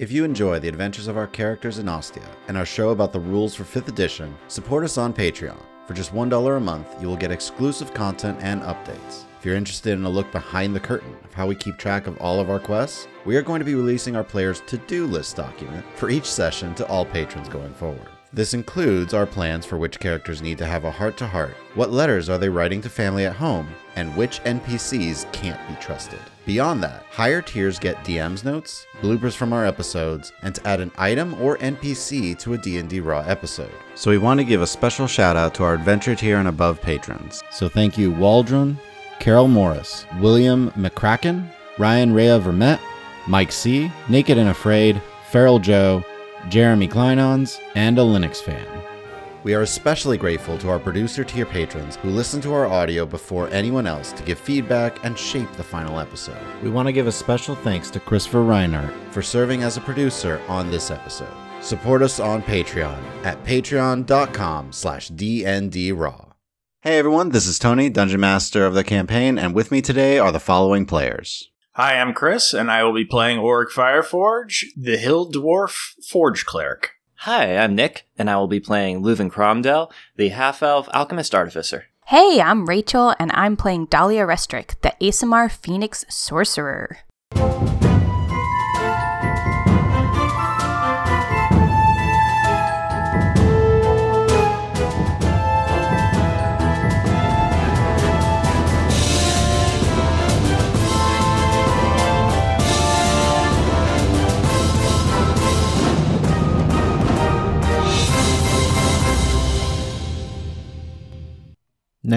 If you enjoy the adventures of our characters in Ostia and our show about the rules for 5th edition, support us on Patreon. For just $1 a month, you will get exclusive content and updates. If you're interested in a look behind the curtain of how we keep track of all of our quests, we are going to be releasing our players' to do list document for each session to all patrons going forward. This includes our plans for which characters need to have a heart to heart, what letters are they writing to family at home, and which NPCs can't be trusted. Beyond that, higher tiers get DM's notes, bloopers from our episodes, and to add an item or NPC to a D&D Raw episode. So we want to give a special shout out to our adventure tier and above patrons. So thank you Waldron, Carol Morris, William McCracken, Ryan Rea Vermette, Mike C, Naked and Afraid, Feral Joe, Jeremy Kleinons, and a Linux fan. We are especially grateful to our producer tier patrons who listen to our audio before anyone else to give feedback and shape the final episode. We want to give a special thanks to Christopher Reinhardt for serving as a producer on this episode. Support us on Patreon at patreon.com slash dndraw. Hey everyone, this is Tony, Dungeon Master of the campaign, and with me today are the following players. Hi, I'm Chris, and I will be playing Auric Fireforge, the Hill Dwarf Forge Cleric. Hi, I'm Nick, and I will be playing Leuven Cromdell, the half elf alchemist artificer. Hey, I'm Rachel, and I'm playing Dahlia Restrick, the Aasimar Phoenix Sorcerer.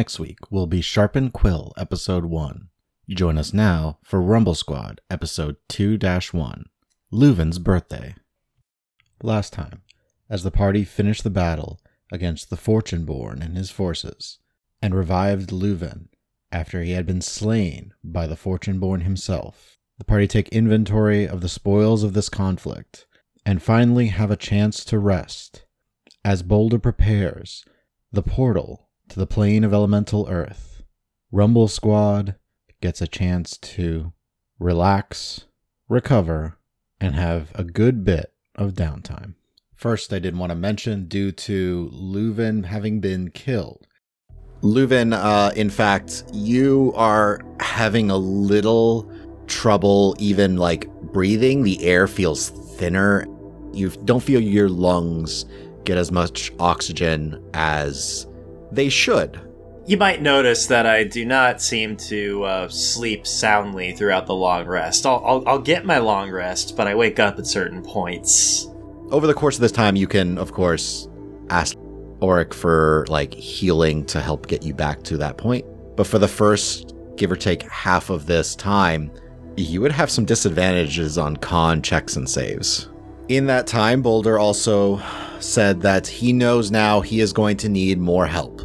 Next week will be Sharpen Quill, Episode 1. Join us now for Rumble Squad, Episode 2 1 Leuven's Birthday. Last time, as the party finished the battle against the Fortuneborn and his forces, and revived Leuven after he had been slain by the Fortuneborn himself, the party take inventory of the spoils of this conflict and finally have a chance to rest. As Boulder prepares, the portal to the plane of elemental earth. Rumble Squad gets a chance to relax, recover, and have a good bit of downtime. First, I did want to mention due to Leuven having been killed. Leuven, uh, in fact, you are having a little trouble even like breathing. The air feels thinner. You don't feel your lungs get as much oxygen as they should. You might notice that I do not seem to uh, sleep soundly throughout the long rest. I'll, I'll, I'll get my long rest, but I wake up at certain points. Over the course of this time, you can, of course, ask Auric for like healing to help get you back to that point. But for the first, give or take half of this time, you would have some disadvantages on con checks and saves. In that time, Boulder also said that he knows now he is going to need more help,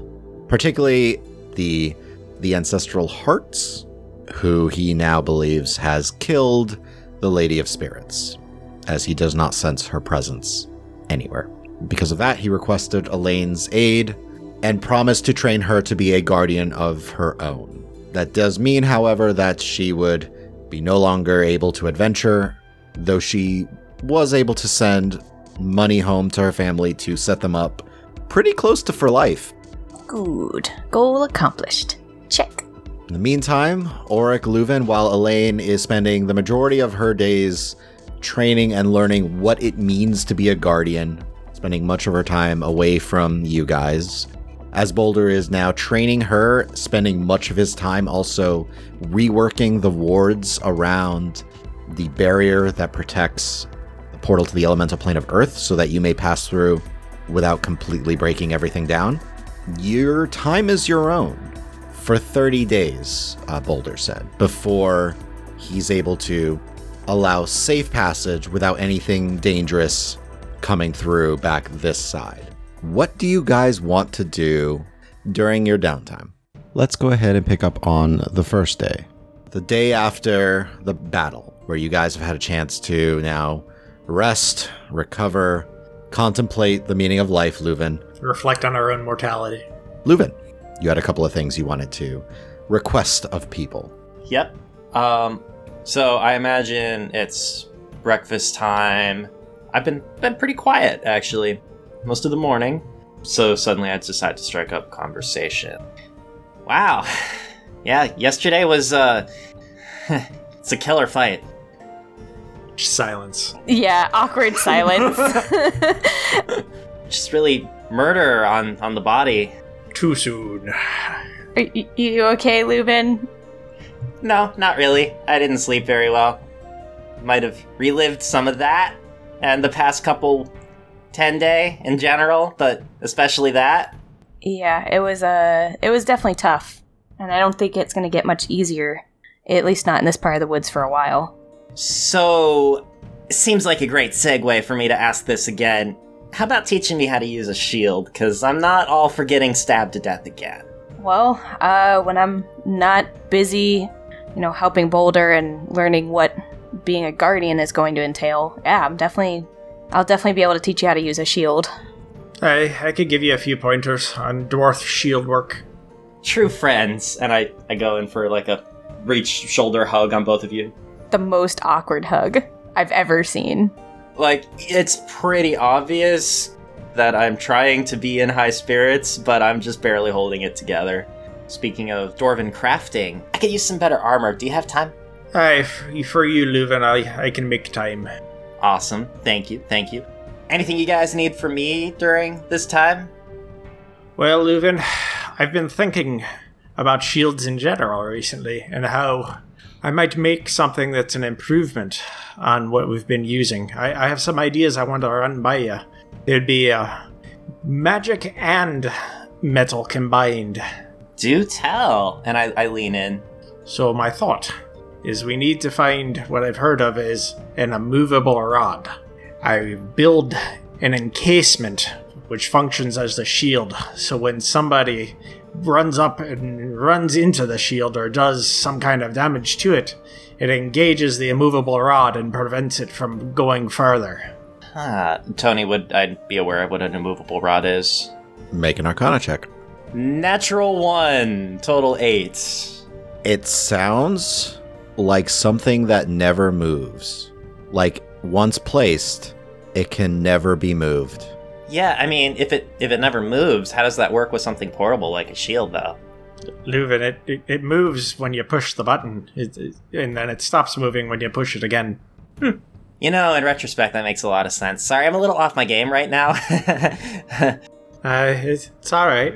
particularly the the ancestral hearts, who he now believes has killed the Lady of Spirits, as he does not sense her presence anywhere. Because of that, he requested Elaine's aid and promised to train her to be a guardian of her own. That does mean, however, that she would be no longer able to adventure, though she was able to send money home to her family to set them up pretty close to for life. Good. Goal accomplished. Check. In the meantime, Auric Leuven, while Elaine is spending the majority of her days training and learning what it means to be a guardian, spending much of her time away from you guys. As Boulder is now training her, spending much of his time also reworking the wards around the barrier that protects portal to the elemental plane of Earth so that you may pass through without completely breaking everything down. Your time is your own for 30 days, uh, Boulder said, before he's able to allow safe passage without anything dangerous coming through back this side. What do you guys want to do during your downtime? Let's go ahead and pick up on the first day, the day after the battle, where you guys have had a chance to now rest, recover, contemplate the meaning of life, Leuven. Reflect on our own mortality. Leuven, you had a couple of things you wanted to request of people. Yep. Um, so I imagine it's breakfast time. I've been been pretty quiet actually, most of the morning. So suddenly I decide to strike up conversation. Wow. Yeah, yesterday was uh it's a killer fight. Silence. Yeah, awkward silence. Just really murder on on the body. Too soon. Are y- you okay, Leuven? No, not really. I didn't sleep very well. Might have relived some of that and the past couple 10 day in general, but especially that. Yeah, it was uh it was definitely tough. And I don't think it's gonna get much easier. At least not in this part of the woods for a while. So, it seems like a great segue for me to ask this again. How about teaching me how to use a shield? Because I'm not all for getting stabbed to death again. Well, uh when I'm not busy, you know, helping Boulder and learning what being a guardian is going to entail, yeah, I'm definitely I'll definitely be able to teach you how to use a shield. I, I could give you a few pointers on dwarf shield work. True friends. And I, I go in for like a reach shoulder hug on both of you. The most awkward hug I've ever seen. Like, it's pretty obvious that I'm trying to be in high spirits, but I'm just barely holding it together. Speaking of dwarven crafting, I could use some better armor. Do you have time? Aye, f- for you, Leuven, I, I can make time. Awesome. Thank you. Thank you. Anything you guys need from me during this time? Well, Leuven, I've been thinking about shields in general recently and how I might make something that's an improvement on what we've been using. I, I have some ideas I want to run by you. It'd be uh, magic and metal combined. Do tell. And I, I lean in. So my thought is we need to find what I've heard of as an immovable rod. I build an encasement which functions as the shield. So when somebody runs up and runs into the shield or does some kind of damage to it, it engages the immovable rod and prevents it from going further. Ah, Tony, would I be aware of what an immovable rod is? Make an arcana check. Natural one, total eight. It sounds like something that never moves. Like once placed, it can never be moved. Yeah, I mean, if it if it never moves, how does that work with something portable like a shield, though? Leuven, it, it, it moves when you push the button, it, it- and then it stops moving when you push it again. You know, in retrospect, that makes a lot of sense. Sorry, I'm a little off my game right now. Uh, it's, it's alright.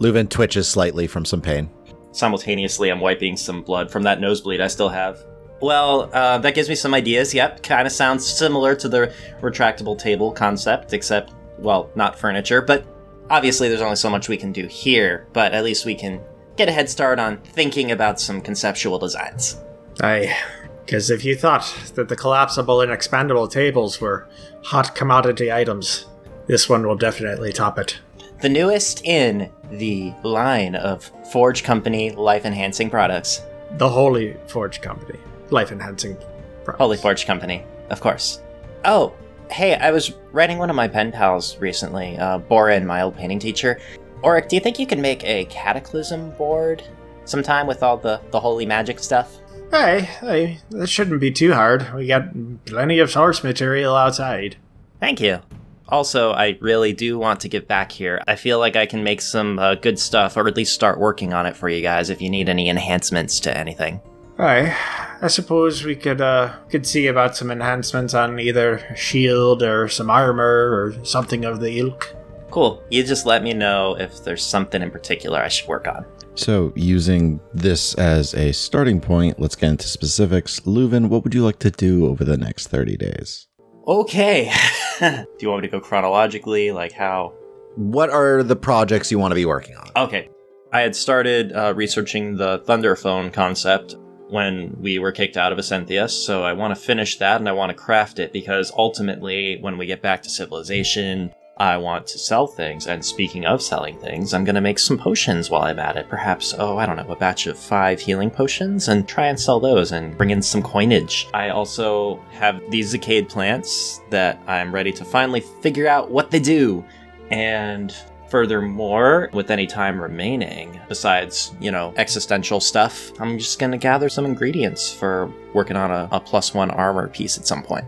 Leuven twitches slightly from some pain. Simultaneously, I'm wiping some blood from that nosebleed I still have. Well, uh, that gives me some ideas. Yep, kind of sounds similar to the retractable table concept, except, well, not furniture. But obviously, there's only so much we can do here. But at least we can get a head start on thinking about some conceptual designs. Aye. Because if you thought that the collapsible and expandable tables were hot commodity items, this one will definitely top it. The newest in the line of Forge Company life enhancing products. The Holy Forge Company. Life enhancing. products. Holy Forge Company, of course. Oh, hey, I was writing one of my pen pals recently, uh, Borin, my old painting teacher. Auric, do you think you can make a cataclysm board sometime with all the, the holy magic stuff? Hey, aye, that shouldn't be too hard. We got plenty of source material outside. Thank you. Also, I really do want to get back here. I feel like I can make some uh, good stuff, or at least start working on it for you guys if you need any enhancements to anything. Aye, I suppose we could uh could see about some enhancements on either shield or some armor or something of the ilk. Cool. You just let me know if there's something in particular I should work on. So, using this as a starting point, let's get into specifics. Leuven, what would you like to do over the next 30 days? Okay. do you want me to go chronologically? Like how? What are the projects you want to be working on? Okay. I had started uh, researching the Thunderphone concept when we were kicked out of Ascenthia, so I want to finish that and I want to craft it because ultimately, when we get back to civilization, I want to sell things. And speaking of selling things, I'm going to make some potions while I'm at it. Perhaps, oh, I don't know, a batch of five healing potions and try and sell those and bring in some coinage. I also have these Zacade plants that I'm ready to finally figure out what they do. And Furthermore, with any time remaining, besides, you know, existential stuff, I'm just gonna gather some ingredients for working on a, a plus one armor piece at some point.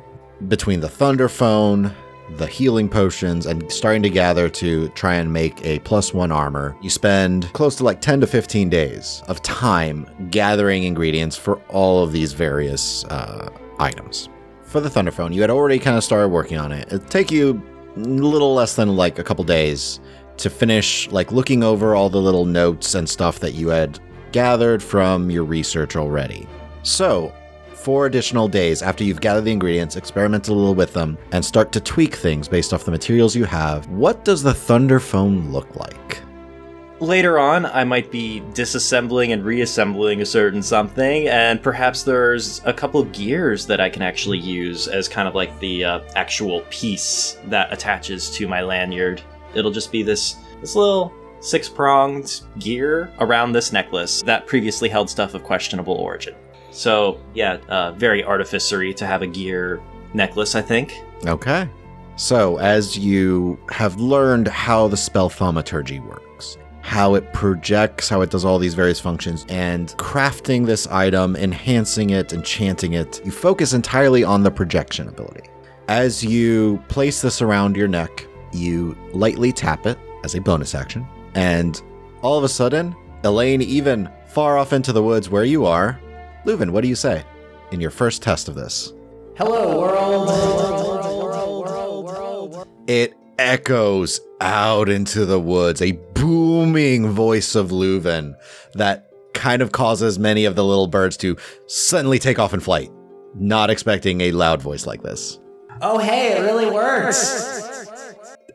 Between the Thunder Phone, the healing potions, and starting to gather to try and make a plus one armor, you spend close to like 10 to 15 days of time gathering ingredients for all of these various uh, items. For the Thunder Phone, you had already kind of started working on it. It'd take you a little less than like a couple days to finish like looking over all the little notes and stuff that you had gathered from your research already. So, four additional days after you've gathered the ingredients, experiment a little with them, and start to tweak things based off the materials you have, what does the Thunder Phone look like? Later on, I might be disassembling and reassembling a certain something, and perhaps there's a couple gears that I can actually use as kind of like the uh, actual piece that attaches to my lanyard. It'll just be this this little six pronged gear around this necklace that previously held stuff of questionable origin. So yeah, uh, very artificery to have a gear necklace. I think. Okay. So, as you have learned how the spell thaumaturgy works, how it projects, how it does all these various functions, and crafting this item, enhancing it, enchanting it, you focus entirely on the projection ability. As you place this around your neck, you lightly tap it as a bonus action, and all of a sudden, Elaine, even far off into the woods where you are, Leuven, what do you say in your first test of this? Hello, world. It echoes out into the woods, a booming voice of Leuven that kind of causes many of the little birds to suddenly take off in flight, not expecting a loud voice like this. Oh, hey, it really works.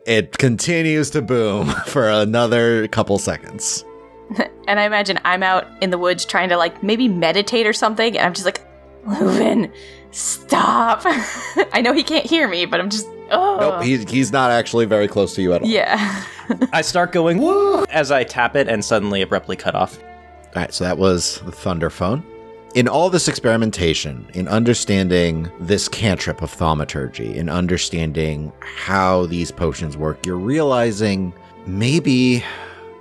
It continues to boom for another couple seconds. and I imagine I'm out in the woods trying to like maybe meditate or something, and I'm just like, Leuven, stop. I know he can't hear me, but I'm just, oh. Nope, he's, he's not actually very close to you at all. yeah. I start going woo as I tap it, and suddenly abruptly cut off. All right, so that was the Thunder Phone. In all this experimentation, in understanding this cantrip of thaumaturgy, in understanding how these potions work, you're realizing maybe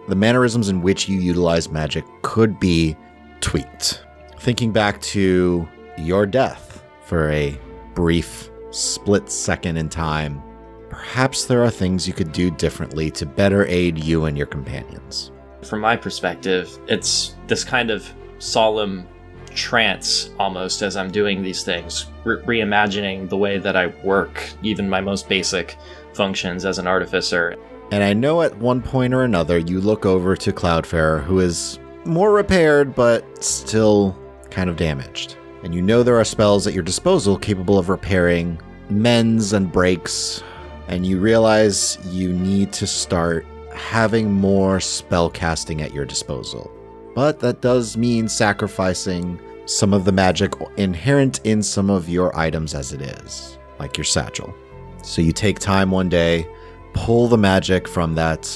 the mannerisms in which you utilize magic could be tweaked. Thinking back to your death for a brief split second in time, perhaps there are things you could do differently to better aid you and your companions. From my perspective, it's this kind of solemn trance almost as I'm doing these things, re- reimagining the way that I work, even my most basic functions as an artificer. And I know at one point or another you look over to Cloudfarer, who is more repaired but still kind of damaged. And you know there are spells at your disposal capable of repairing mends and breaks, and you realize you need to start having more spell casting at your disposal. But that does mean sacrificing some of the magic inherent in some of your items as it is, like your satchel. So you take time one day, pull the magic from that,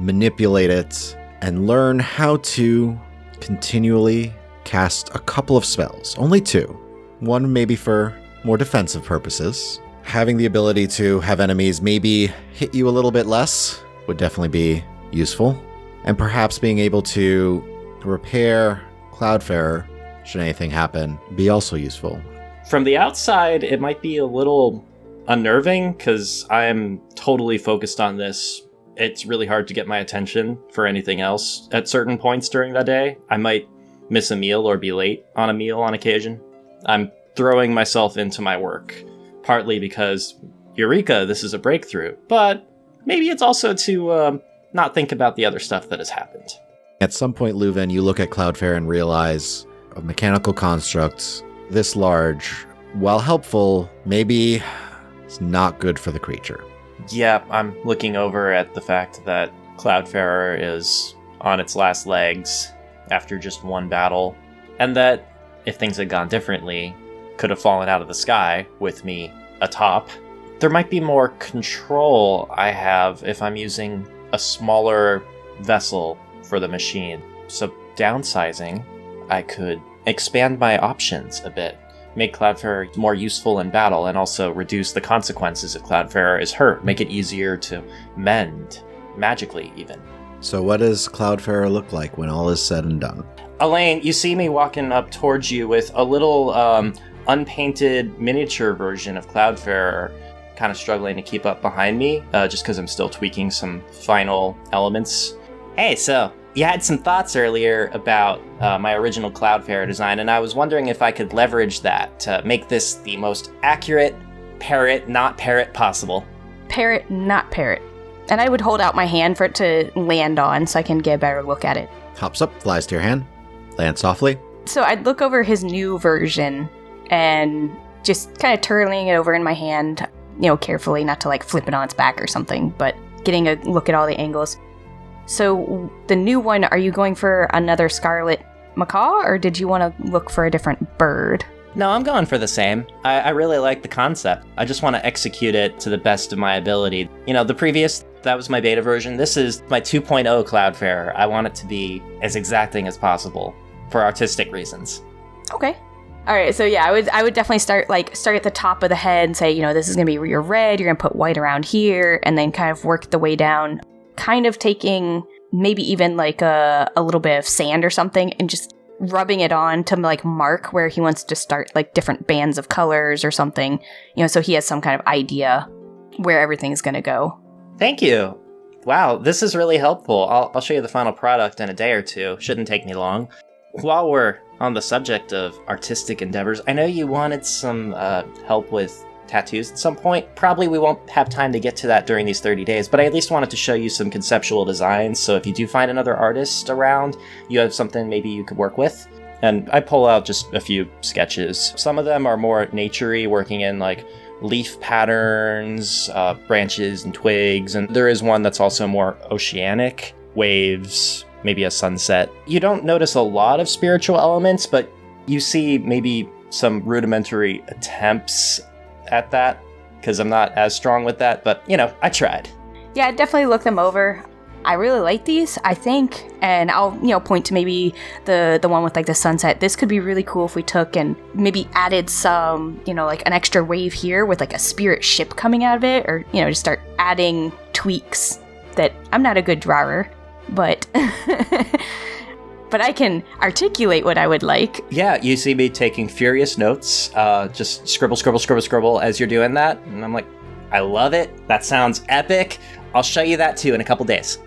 manipulate it, and learn how to continually cast a couple of spells. Only two. One maybe for more defensive purposes. Having the ability to have enemies maybe hit you a little bit less would definitely be useful. And perhaps being able to repair Cloudfarer should anything happen be also useful. From the outside, it might be a little unnerving because I'm totally focused on this. It's really hard to get my attention for anything else at certain points during the day. I might miss a meal or be late on a meal on occasion. I'm throwing myself into my work, partly because, Eureka, this is a breakthrough, but maybe it's also to um, not think about the other stuff that has happened. At some point, Leuven, you look at Cloudfarer and realize a mechanical construct this large, while helpful, maybe it's not good for the creature. Yeah, I'm looking over at the fact that Cloudfarer is on its last legs after just one battle, and that if things had gone differently, could have fallen out of the sky with me atop. There might be more control I have if I'm using a smaller vessel for the machine. So, downsizing, I could expand my options a bit, make Cloudfarer more useful in battle, and also reduce the consequences if Cloudfarer is hurt, make it easier to mend, magically, even. So, what does Cloudfarer look like when all is said and done? Elaine, you see me walking up towards you with a little um, unpainted miniature version of Cloudfarer, kind of struggling to keep up behind me, uh, just because I'm still tweaking some final elements. Hey, so you had some thoughts earlier about uh, my original Cloudfarer design, and I was wondering if I could leverage that to make this the most accurate parrot, not parrot possible. Parrot, not parrot. And I would hold out my hand for it to land on so I can get a better look at it. Hops up, flies to your hand, lands softly. So I'd look over his new version and just kind of turtling it over in my hand, you know, carefully, not to like flip it on its back or something, but getting a look at all the angles. So the new one, are you going for another scarlet macaw or did you want to look for a different bird? No, I'm going for the same. I, I really like the concept. I just want to execute it to the best of my ability. You know, the previous, that was my beta version. This is my 2.0 Cloudfarer. I want it to be as exacting as possible for artistic reasons. Okay. All right, so yeah, I would I would definitely start like start at the top of the head and say, you know, this is gonna be your red. You're gonna put white around here, and then kind of work the way down, kind of taking maybe even like a a little bit of sand or something, and just rubbing it on to like mark where he wants to start like different bands of colors or something, you know, so he has some kind of idea where everything's gonna go. Thank you. Wow, this is really helpful. I'll, I'll show you the final product in a day or two. Shouldn't take me long. While we're on the subject of artistic endeavors, I know you wanted some uh, help with tattoos at some point. Probably we won't have time to get to that during these 30 days, but I at least wanted to show you some conceptual designs. So if you do find another artist around, you have something maybe you could work with. And I pull out just a few sketches. Some of them are more naturey, working in like leaf patterns, uh, branches and twigs, and there is one that's also more oceanic, waves, maybe a sunset. You don't notice a lot of spiritual elements, but you see maybe some rudimentary attempts at that because I'm not as strong with that, but you know, I tried. Yeah, definitely look them over. I really like these, I think, and I'll, you know, point to maybe the the one with like the sunset. This could be really cool if we took and maybe added some, you know, like an extra wave here with like a spirit ship coming out of it or, you know, just start adding tweaks that I'm not a good drawer, but but I can articulate what I would like. Yeah, you see me taking furious notes, uh, just scribble, scribble, scribble, scribble as you're doing that, and I'm like, I love it. That sounds epic. I'll show you that too in a couple days.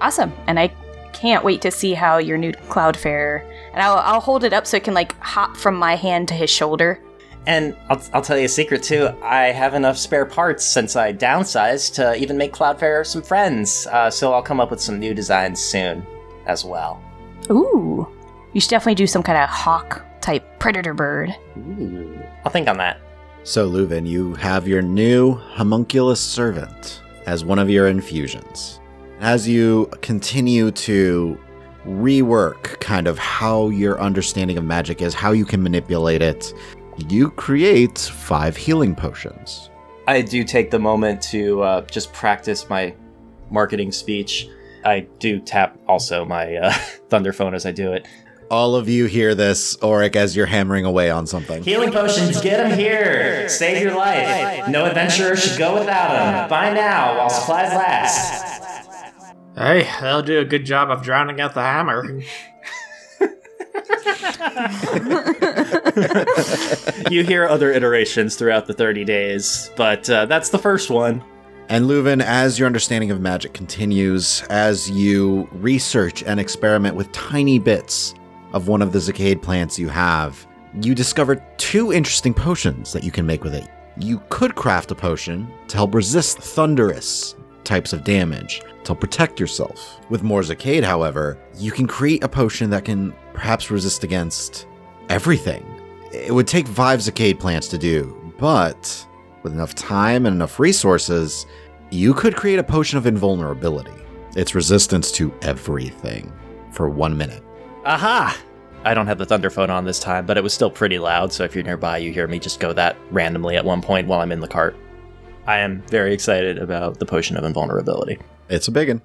Awesome. And I can't wait to see how your new Cloudfarer. And I'll, I'll hold it up so it can like hop from my hand to his shoulder. And I'll, I'll tell you a secret too. I have enough spare parts since I downsized to even make Cloudfarer some friends. Uh, so I'll come up with some new designs soon as well. Ooh. You should definitely do some kind of hawk type predator bird. Ooh. I'll think on that. So, Leuven, you have your new homunculus servant as one of your infusions. As you continue to rework kind of how your understanding of magic is, how you can manipulate it, you create five healing potions. I do take the moment to uh, just practice my marketing speech. I do tap also my uh, thunderphone as I do it. All of you hear this, Auric, as you're hammering away on something. Healing potions, get them here. Save your life. No adventurer should go without them. Buy now while supplies last. Hey, they'll do a good job of drowning out the hammer. you hear other iterations throughout the 30 days, but uh, that's the first one. And Leuven, as your understanding of magic continues, as you research and experiment with tiny bits of one of the Zacade plants you have, you discover two interesting potions that you can make with it. You could craft a potion to help resist thunderous types of damage, to protect yourself. With more Zacade, however, you can create a potion that can perhaps resist against everything. It would take five Zacade plants to do, but with enough time and enough resources, you could create a potion of invulnerability. It's resistance to everything for one minute. Aha! I don't have the thunderphone on this time, but it was still pretty loud, so if you're nearby, you hear me just go that randomly at one point while I'm in the cart. I am very excited about the potion of invulnerability. It's a big one.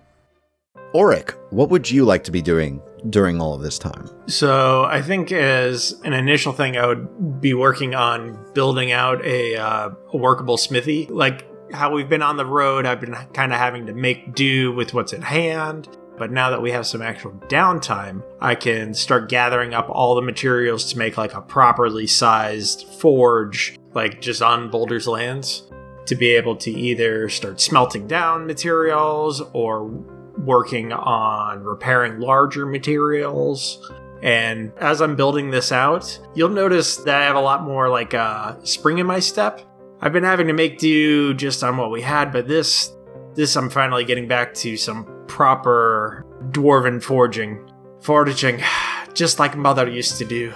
Auric, what would you like to be doing during all of this time? So I think as an initial thing, I would be working on building out a, uh, a workable smithy. Like how we've been on the road, I've been kind of having to make do with what's at hand. But now that we have some actual downtime, I can start gathering up all the materials to make like a properly sized forge, like just on Boulder's lands, to be able to either start smelting down materials or working on repairing larger materials. And as I'm building this out, you'll notice that I have a lot more like uh, spring in my step. I've been having to make do just on what we had, but this this I'm finally getting back to some proper dwarven forging. Foraging, just like mother used to do.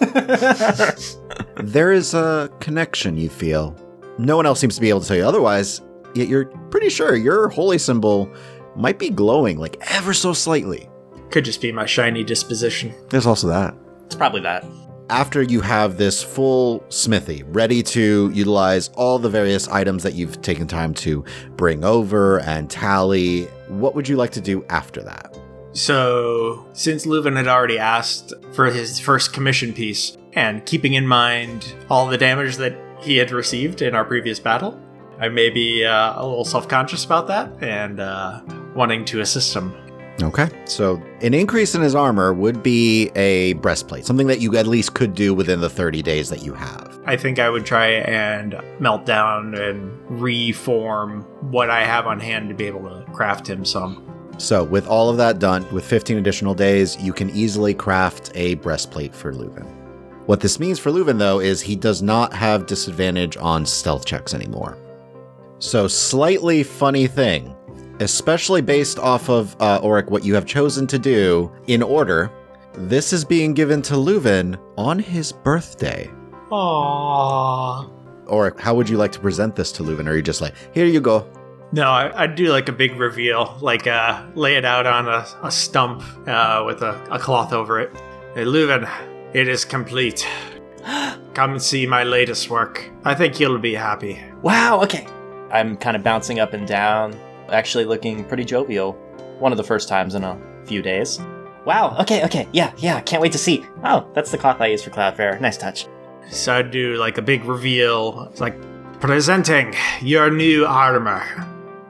There is a connection you feel. No one else seems to be able to tell you otherwise, yet you're pretty sure your holy symbol might be glowing like ever so slightly. Could just be my shiny disposition. There's also that. It's probably that. After you have this full smithy ready to utilize all the various items that you've taken time to bring over and tally, what would you like to do after that? So, since Leuven had already asked for his first commission piece, and keeping in mind all the damage that he had received in our previous battle, I may be uh, a little self conscious about that and uh, wanting to assist him. Okay. So, an increase in his armor would be a breastplate, something that you at least could do within the 30 days that you have. I think I would try and melt down and reform what I have on hand to be able to craft him some. So, with all of that done, with 15 additional days, you can easily craft a breastplate for Leuven. What this means for Leuven, though, is he does not have disadvantage on stealth checks anymore. So, slightly funny thing, especially based off of, uh, Auric, what you have chosen to do in order, this is being given to Leuven on his birthday. Aww. Auric, how would you like to present this to Leuven? Or are you just like, here you go? No, I, I'd do like a big reveal, like uh, lay it out on a, a stump uh, with a, a cloth over it. Hey, Leuven, it is complete. Come and see my latest work. I think you'll be happy. Wow, okay. I'm kind of bouncing up and down, actually looking pretty jovial. One of the first times in a few days. Wow, okay, okay, yeah, yeah, can't wait to see. Oh, that's the cloth I use for Cloudfarer. Nice touch. So I'd do like a big reveal. It's like presenting your new armor.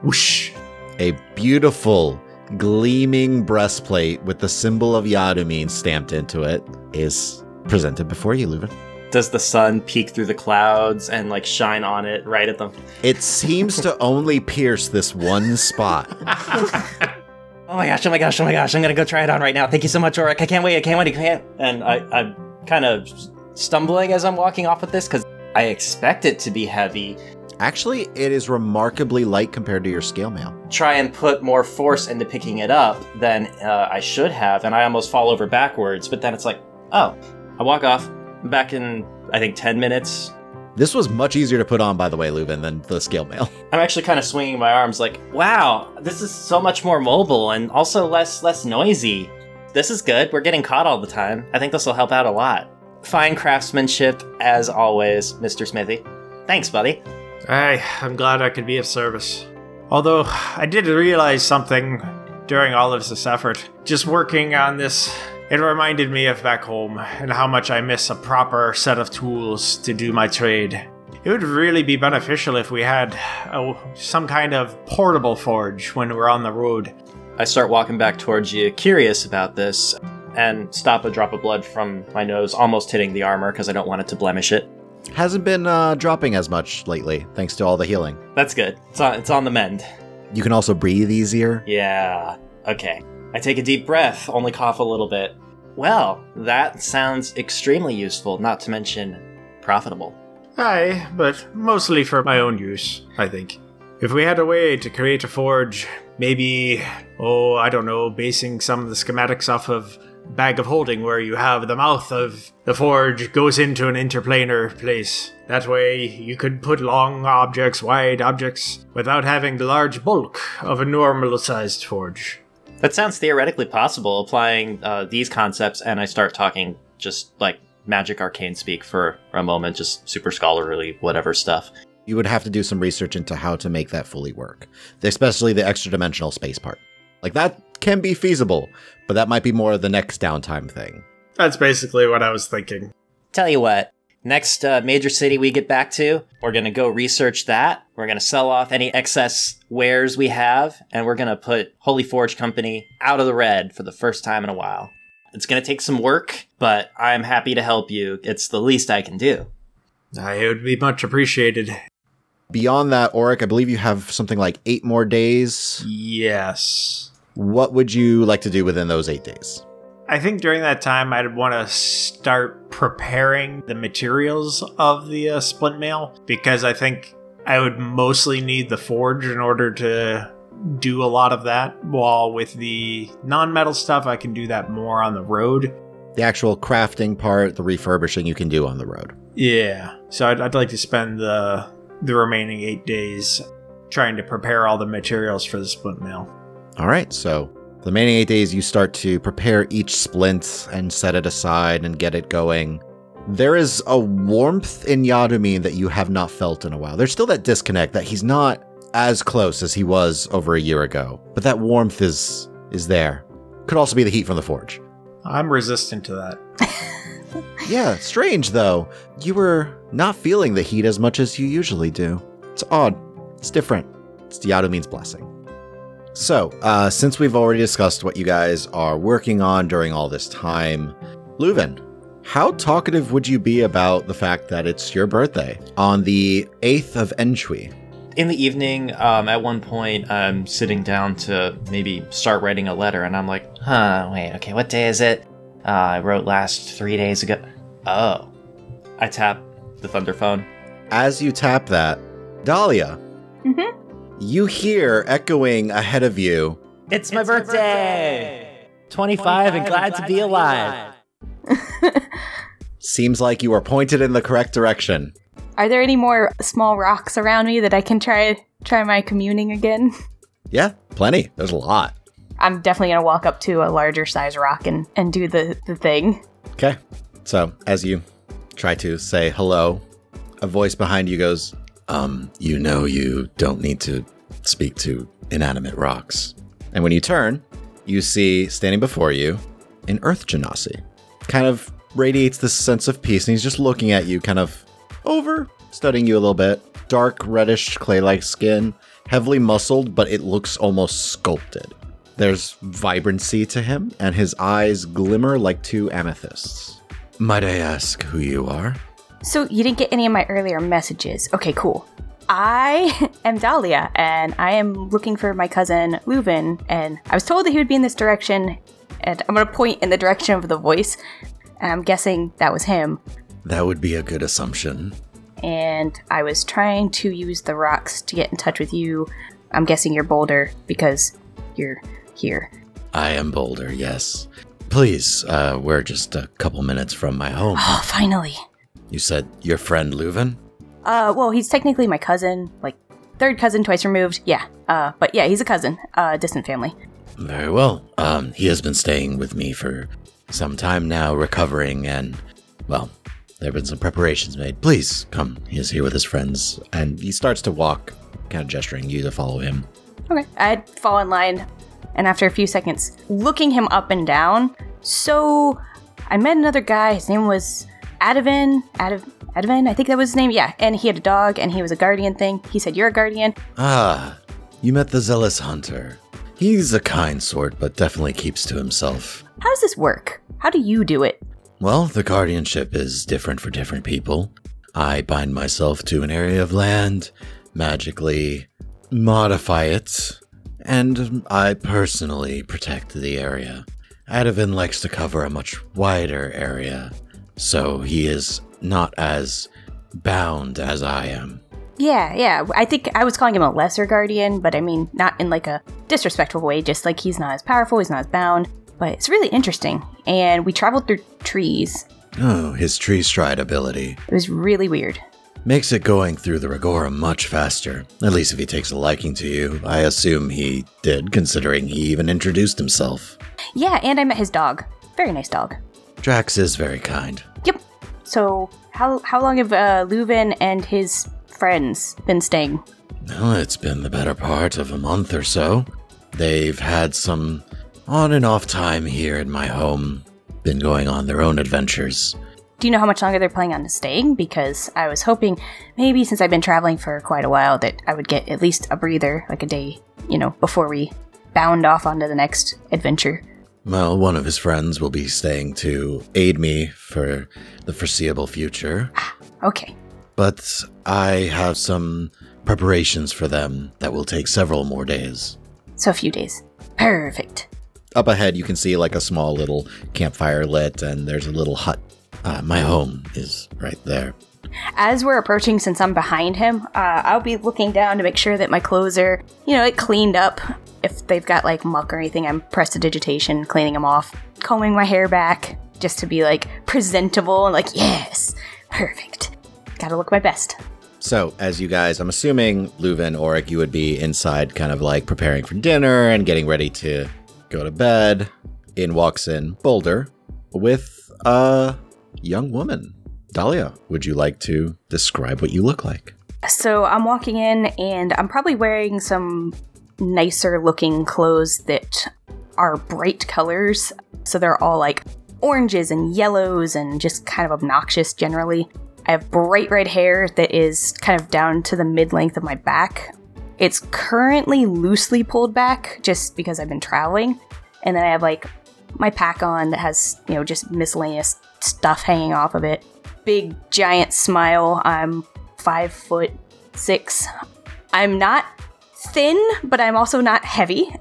Whoosh. A beautiful, gleaming breastplate with the symbol of Yadumin stamped into it is presented before you, Leuven. Does the sun peek through the clouds and like shine on it right at them? It seems to only pierce this one spot. Oh my gosh, oh my gosh, oh my gosh, I'm gonna go try it on right now. Thank you so much, Auric. I can't wait, I can't wait, I can't. And I, I'm kind of stumbling as I'm walking off with this because I expect it to be heavy. Actually, it is remarkably light compared to your scale mail. Try and put more force into picking it up than uh, I should have, and I almost fall over backwards. But then it's like, oh, I walk off. I'm back in, I think, 10 minutes. This was much easier to put on, by the way, Leuven, than the scale mail. I'm actually kind of swinging my arms like, wow, this is so much more mobile and also less less noisy. This is good. We're getting caught all the time. I think this will help out a lot. Fine craftsmanship as always, Mr. Smithy. Thanks, buddy. Hey, I'm glad I could be of service. Although, I did realize something during all of this effort. Just working on this, it reminded me of back home and how much I miss a proper set of tools to do my trade. It would really be beneficial if we had oh, some kind of portable forge when we're on the road. I start walking back towards you, curious about this, and stop a drop of blood from my nose, almost hitting the armor because I don't want it to blemish it. Hasn't been uh, dropping as much lately, thanks to all the healing. That's good. It's on, it's on the mend. You can also breathe easier. Yeah. Okay. I take a deep breath, only cough a little bit. Well, that sounds extremely useful, not to mention profitable. Aye, but mostly for my own use, I think. If we had a way to create a forge, maybe, oh, I don't know, basing some of the schematics off of bag of holding where you have the mouth of the forge goes into an interplanar place. That way you could put long objects, wide objects, without having the large bulk of a normal sized forge. That sounds theoretically possible, applying uh, these concepts, and I start talking just like magic arcane speak for a moment, just super scholarly, whatever stuff. You would have to do some research into how to make that fully work, especially the extra dimensional space part. Like that can be feasible, but that might be more of the next downtime thing. That's basically what I was thinking. Tell you what, Next uh, major city we get back to, we're going to go research that. We're going to sell off any excess wares we have, and we're going to put Holy Forge Company out of the red for the first time in a while. It's going to take some work, but I'm happy to help you. It's the least I can do. It would be much appreciated. Beyond that, Auric, I believe you have something like eight more days. Yes. What would you like to do within those eight days? I think during that time, I'd want to start preparing the materials of the uh, splint mail because I think I would mostly need the forge in order to do a lot of that. While with the non metal stuff, I can do that more on the road. The actual crafting part, the refurbishing, you can do on the road. Yeah. So I'd, I'd like to spend the the remaining eight days trying to prepare all the materials for the splint mail. All right, so the remaining eight days, you start to prepare each splint and set it aside and get it going. There is a warmth in Yadumin that you have not felt in a while. There's still that disconnect that he's not as close as he was over a year ago, but that warmth is is there. Could also be the heat from the forge. I'm resistant to that. Yeah, strange though. You were not feeling the heat as much as you usually do. It's odd. It's different. It's Yadumin's blessing. So, uh, since we've already discussed what you guys are working on during all this time, Leuven, how talkative would you be about the fact that it's your birthday on the 8th of Enshui? In the evening, um, at one point, I'm sitting down to maybe start writing a letter, and I'm like, huh, wait, okay, what day is it? Uh, I wrote last three days ago. Oh. I tap the thunder phone. As you tap that, Dahlia, Mm-hmm. You hear echoing ahead of you It's my birthday! 25 and glad to be alive. Seems like you are pointed in the correct direction. Are there any more small rocks around me that I can try try my communing again? Yeah, plenty. There's a lot. I'm definitely gonna walk up to a larger size rock and, and do the, the thing. Okay. So, as you try to say hello, a voice behind you goes, Um, you know you don't need to speak to inanimate rocks. And when you turn, you see standing before you an Earth Genasi. Kind of radiates this sense of peace, and he's just looking at you, kind of over, studying you a little bit. Dark, reddish, clay like skin, heavily muscled, but it looks almost sculpted. There's vibrancy to him, and his eyes glimmer like two amethysts. Might I ask who you are? So you didn't get any of my earlier messages. Okay, cool. I am Dahlia, and I am looking for my cousin Leuven, and I was told that he would be in this direction, and I'm gonna point in the direction of the voice, and I'm guessing that was him. That would be a good assumption. And I was trying to use the rocks to get in touch with you. I'm guessing you're Boulder because you're here. I am Boulder, yes. Please, uh, we're just a couple minutes from my home. Oh, finally. You said your friend Leuven? Uh, well, he's technically my cousin, like third cousin twice removed. Yeah. Uh, but yeah, he's a cousin, uh, distant family. Very well. Um, he has been staying with me for some time now, recovering, and, well, there have been some preparations made. Please, come. He is here with his friends. And he starts to walk, kind of gesturing you to follow him. Okay. I'd fall in line, and after a few seconds, looking him up and down. So, I met another guy. His name was Adavan. Adav- Adavan, I think that was his name. Yeah. And he had a dog, and he was a guardian thing. He said, You're a guardian. Ah, you met the Zealous Hunter. He's a kind sort, but definitely keeps to himself. How does this work? How do you do it? Well, the guardianship is different for different people. I bind myself to an area of land, magically modify it, and I personally protect the area. Adavan likes to cover a much wider area, so he is not as bound as I am. Yeah, yeah. I think I was calling him a lesser guardian, but I mean, not in like a disrespectful way, just like he's not as powerful, he's not as bound. But it's really interesting. And we traveled through trees. Oh, his tree stride ability It was really weird. makes it going through the Regora much faster. At least if he takes a liking to you. I assume he did, considering he even introduced himself. Yeah, and I met his dog. Very nice dog. Drax is very kind. Yep. So, how how long have uh, Leuven and his friends been staying? Well, it's been the better part of a month or so. They've had some on and off time here in my home, been going on their own adventures. Do you know how much longer they're planning on staying? Because I was hoping maybe since I've been traveling for quite a while that I would get at least a breather, like a day, you know, before we bound off onto the next adventure. Well, one of his friends will be staying to aid me for the foreseeable future, Okay. but I have some preparations for them that will take several more days. So a few days. Perfect. Up ahead, you can see like a small little campfire lit, and there's a little hut. Uh, my home is right there. As we're approaching, since I'm behind him, uh, I'll be looking down to make sure that my clothes are, you know, like cleaned up. If they've got like muck or anything, I'm prestidigitation, cleaning them off, combing my hair back, just to be like presentable and like, yes, perfect. Gotta look my best. So, as you guys, I'm assuming Leuven, Auric, you would be inside, kind of like preparing for dinner and getting ready to go to bed. In walks in Boulder with a young woman. Dahlia, would you like to describe what you look like? So I'm walking in and I'm probably wearing some nicer looking clothes that are bright colors. So they're all like oranges and yellows and just kind of obnoxious generally. I have bright red hair that is kind of down to the mid length of my back. It's currently loosely pulled back just because I've been traveling. And then I have like my pack on that has, you know, just miscellaneous stuff hanging off of it. Big giant smile. I'm five foot six. I'm not thin, but I'm also not heavy.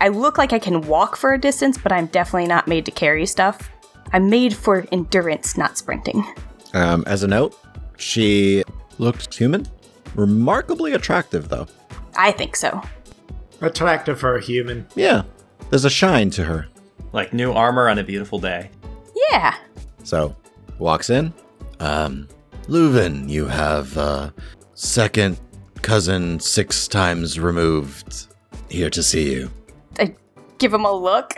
I look like I can walk for a distance, but I'm definitely not made to carry stuff. I'm made for endurance, not sprinting. Um, as a note, she looked human. Remarkably attractive, though. I think so. Attractive for a human. Yeah, there's a shine to her. Like new armor on a beautiful day. Yeah. So, walks in. Um, Leuven, you have uh, second cousin six times removed here to see you. I give him a look.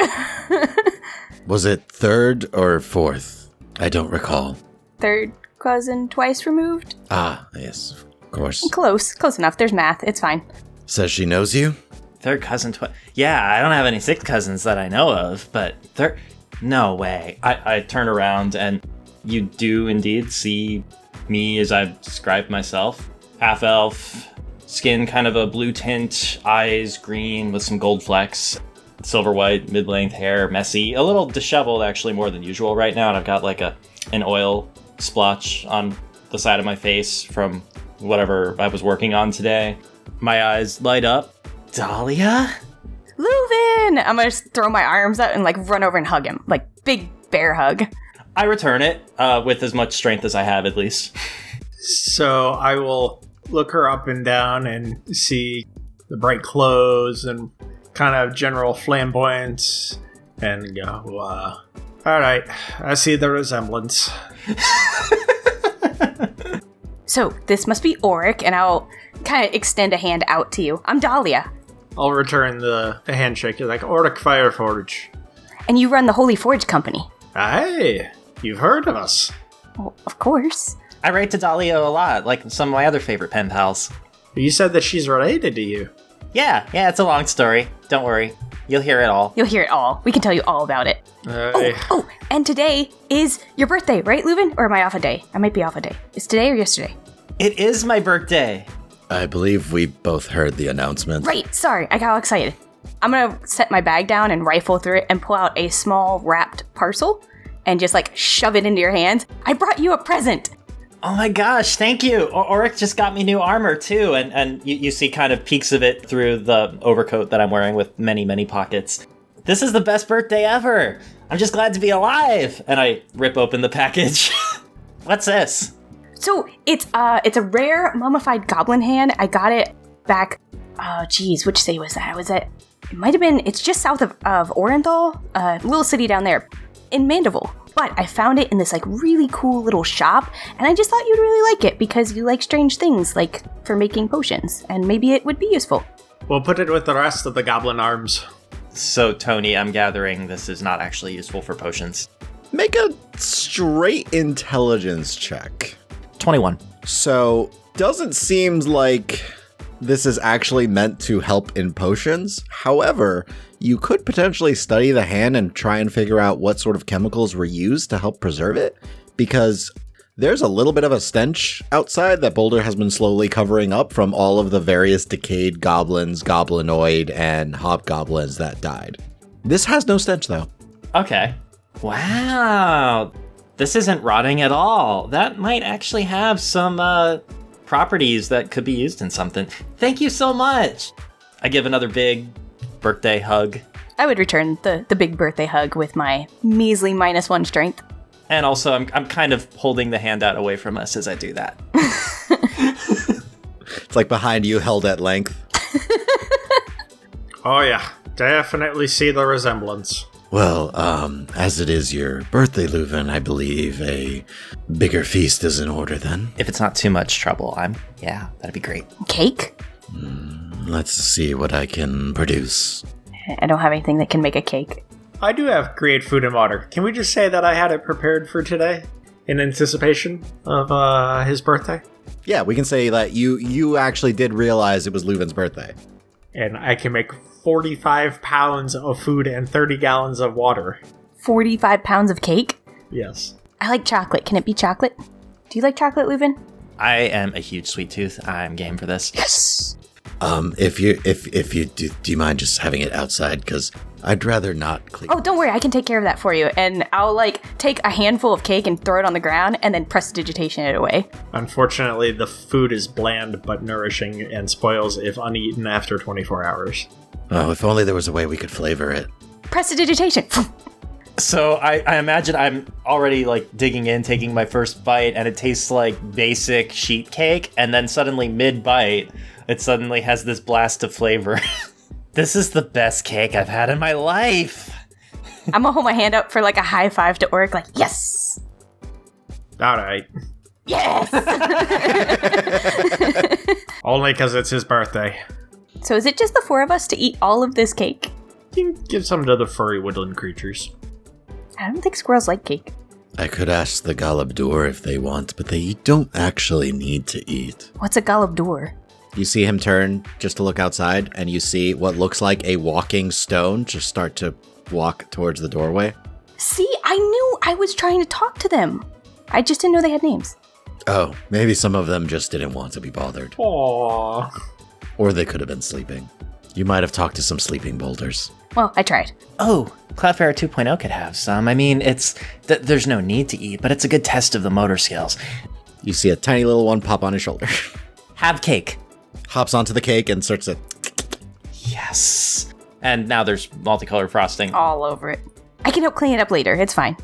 Was it third or fourth? I don't recall. Third cousin twice removed? Ah, yes, of course. Close. Close enough. There's math. It's fine. Says she knows you? Third cousin twi- Yeah, I don't have any sixth cousins that I know of, but third. No way. I, I turn around and you do indeed see me as I've described myself. Half elf, skin kind of a blue tint, eyes green with some gold flecks, silver white, mid length hair, messy, a little disheveled actually more than usual right now. And I've got like a an oil splotch on the side of my face from whatever I was working on today. My eyes light up. Dahlia? Leuven! I'm gonna just throw my arms out and like run over and hug him. Like big bear hug. I return it uh, with as much strength as I have, at least. So I will look her up and down and see the bright clothes and kind of general flamboyance and go, uh, all right, I see the resemblance. So this must be Auric, and I'll kind of extend a hand out to you. I'm Dahlia, I'll return the, the handshake. You're like, Auric Fireforge. and you run the Holy Forge Company. Hey, you've heard of us. Well, of course. I write to Dahlia a lot, like some of my other favorite pen pals. You said that she's related to you. Yeah, yeah, it's a long story. Don't worry. You'll hear it all. You'll hear it all. We can tell you all about it. Uh, Oh, oh, and today is your birthday, right, Leuven? Or am I off a day? I might be off a day. Is today or yesterday? It is my birthday. I believe we both heard the announcement. Right, sorry, I got all excited. I'm gonna set my bag down and rifle through it and pull out a small wrapped parcel and just like shove it into your hands. I brought you a present. Oh my gosh, thank you. Auric just got me new armor too, and, and you, you see kind of peaks of it through the overcoat that I'm wearing with many, many pockets. This is the best birthday ever. I'm just glad to be alive. And I rip open the package. What's this? So it's uh it's a rare mummified goblin hand. I got it back oh geez, which city was that? Was it it might have been it's just south of, of Orenthal, a little city down there in Mandeville. But I found it in this like really cool little shop, and I just thought you'd really like it because you like strange things, like for making potions, and maybe it would be useful. we'll put it with the rest of the goblin arms. So, Tony, I'm gathering this is not actually useful for potions. Make a straight intelligence check. 21. So, doesn't seem like this is actually meant to help in potions. However, you could potentially study the hand and try and figure out what sort of chemicals were used to help preserve it. because there's a little bit of a stench outside that Boulder has been slowly covering up from all of the various decayed goblins, goblinoid, and hobgoblins that died. This has no stench though. Okay. Wow. This isn't rotting at all. That might actually have some uh, properties that could be used in something. Thank you so much. I give another big birthday hug. I would return the, the big birthday hug with my measly minus one strength. And also, I'm, I'm kind of holding the handout away from us as I do that. It's like behind you, held at length. Oh, yeah. Definitely see the resemblance. Well, um, as it is your birthday, Leuven, I believe a bigger feast is in order then. If it's not too much trouble, I'm. Yeah, that'd be great. Cake? Let's see what I can produce. I don't have anything that can make a cake. I do have great food and water. Can we just say that I had it prepared for today in anticipation of uh, his birthday? Yeah, we can say that you you actually did realize it was Leuven's birthday. And I can make 45 pounds of food and 30 gallons of water. 45 pounds of cake? Yes. I like chocolate. Can it be chocolate? Do you like chocolate, Leuven? I am a huge sweet tooth. I'm game for this. Yes! Um, if you if if you do, do you mind just having it outside? Because I'd rather not clean. Oh, don't worry. I can take care of that for you. And I'll, like, take a handful of cake and throw it on the ground and then prestidigitation it away. Unfortunately, the food is bland but nourishing and spoils if uneaten after 24 hours. Oh, if only there was a way we could flavor it. Prestidigitation! So I, I imagine I'm already like digging in, taking my first bite, and it tastes like basic sheet cake, and then suddenly mid bite, it suddenly has this blast of flavor. this is the best cake I've had in my life. I'm gonna hold my hand up for, like, a high five to Auric, like, yes! All right. Yes! Only because it's his birthday. So is it just the four of us to eat all of this cake? You can give some to the furry woodland creatures. I don't think squirrels like cake. I could ask the Galabdur if they want, but they don't actually need to eat. What's a Galabdur? You see him turn just to look outside, and you see what looks like a walking stone just start to walk towards the doorway. See, I knew I was trying to talk to them. I just didn't know they had names. Oh, maybe some of them just didn't want to be bothered. Aww. Or they could have been sleeping. You might have talked to some sleeping boulders. Well, I tried. Oh, Cloudfarer 2.0 could have some. I mean, it's th- there's no need to eat, but it's a good test of the motor skills. You see a tiny little one pop on his shoulder. Have cake. Hops onto the cake and starts to. Yes. And now there's multicolored frosting. All over it. I can help clean it up later. It's fine.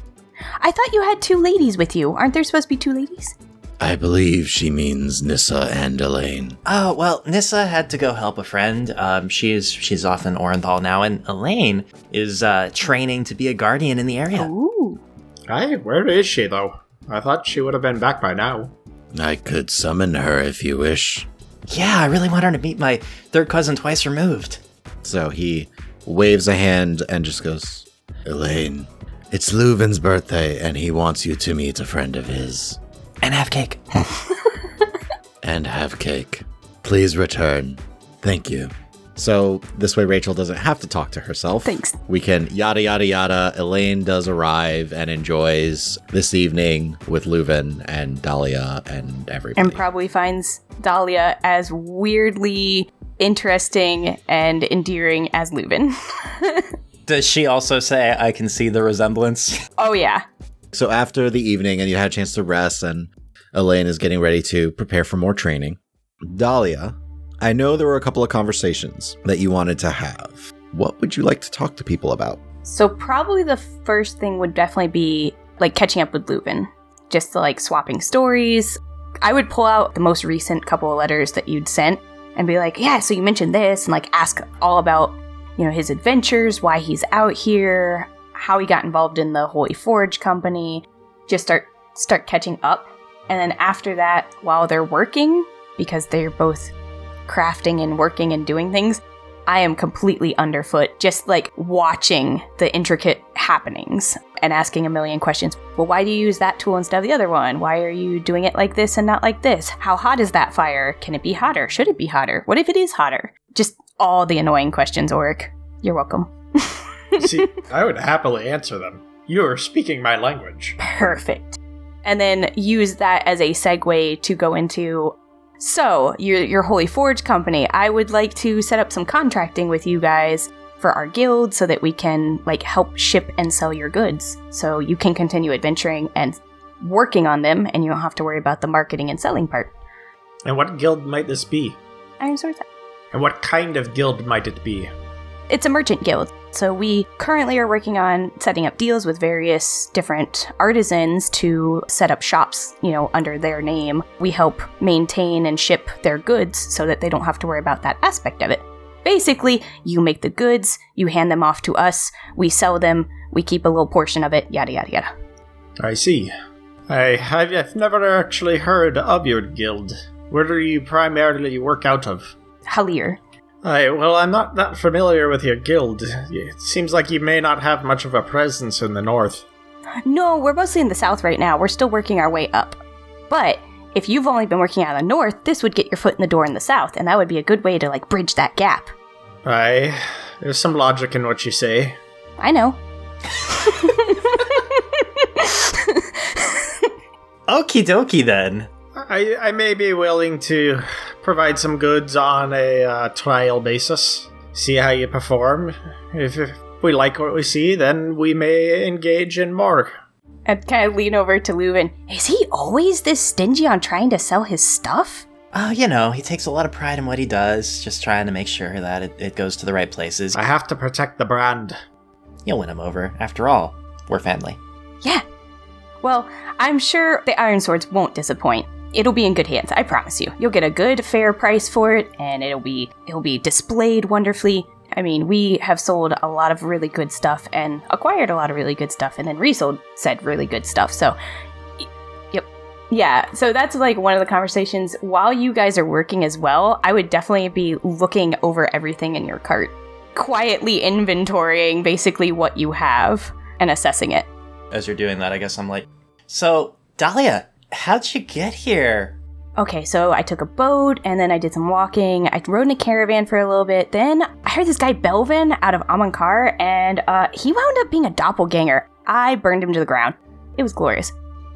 I thought you had two ladies with you. Aren't there supposed to be two ladies? I believe she means Nissa and Elaine. Oh well, Nissa had to go help a friend. Um, she's she's off in Orenthal now, and Elaine is uh, training to be a guardian in the area. Ooh. Hey, where is she, though? I thought she would have been back by now. I could summon her if you wish. Yeah, I really want her to meet my third cousin twice removed. So he waves a hand and just goes, Elaine, it's Leuven's birthday and he wants you to meet a friend of his. And have cake. and have cake. Please return. Thank you. So this way Rachel doesn't have to talk to herself. Thanks. We can yada yada yada. Elaine does arrive and enjoys this evening with Leuven and Dahlia and everybody. And probably finds Dahlia as weirdly interesting and endearing as Leuven. Does she also say I can see the resemblance? oh, yeah. So after the evening and you had a chance to rest and Elaine is getting ready to prepare for more training, Dahlia, I know there were a couple of conversations that you wanted to have. What would you like to talk to people about? So, probably the first thing would definitely be like catching up with Leuven, just like swapping stories. I would pull out the most recent couple of letters that you'd sent and be like, yeah, so you mentioned this, and like ask all about, you know, his adventures, why he's out here, how he got involved in the Holy Forge company. Just start start catching up. And then after that, while they're working, because they're both crafting and working and doing things, I am completely underfoot, just like watching the intricate happenings and asking a million questions. Well, why do you use that tool instead of the other one? Why are you doing it like this and not like this? How hot is that fire? Can it be hotter? Should it be hotter? What if it is hotter? Just all the annoying questions, Auric. You're welcome. See, I would happily answer them. You are speaking my language. Perfect. and then use that as a segue to go into so your your Holy Forge company. I would like to set up some contracting with you guys for our guild so that we can like help ship and sell your goods so you can continue adventuring and working on them and you don't have to worry about the marketing and selling part. And what guild might this be? Iron Swords. And what kind of guild might it be? It's a merchant guild. So we currently are working on setting up deals with various different artisans to set up shops, you know, under their name. We help maintain and ship their goods so that they don't have to worry about that aspect of it. Basically, you make the goods, you hand them off to us, we sell them, we keep a little portion of it, yada yada yada. I see. I, I've never actually heard of your guild. Where do you primarily work out of? Halir. I, well, I'm not that familiar with your guild. It seems like you may not have much of a presence in the north. No, we're mostly in the south right now. We're still working our way up. But if you've only been working out of the north, this would get your foot in the door in the south, and that would be a good way to like bridge that gap. I, there's some logic in what you say. I know. Okie dokie then. I, I may be willing to provide some goods on a uh, trial basis. See how you perform. If, if we like what we see, then we may engage in more. I'd kind of lean over to Leuven. Is he always this stingy on trying to sell his stuff? Oh, you know, he takes a lot of pride in what he does, just trying to make sure that it, it goes to the right places. I have to protect the brand. You'll win him over. After all, we're family. Yeah. Well, I'm sure the Iron Swords won't disappoint. It'll be in good hands, I promise you. You'll get a good, fair price for it, and it'll be it'll be displayed wonderfully. I mean, we have sold a lot of really good stuff and acquired a lot of really good stuff, and then resold said really good stuff. So, yep, yeah. So that's like one of the conversations. While you guys are working as well, I would definitely be looking over everything in your cart, quietly inventorying basically what you have and assessing it. As you're doing that, I guess I'm like, so, Dahlia, how'd you get here? Okay, so I took a boat and then I did some walking. I rode in a caravan for a little bit. Then I heard this guy Belvin out of Amankar, and uh, he wound up being a doppelganger. I burned him to the ground. It was glorious.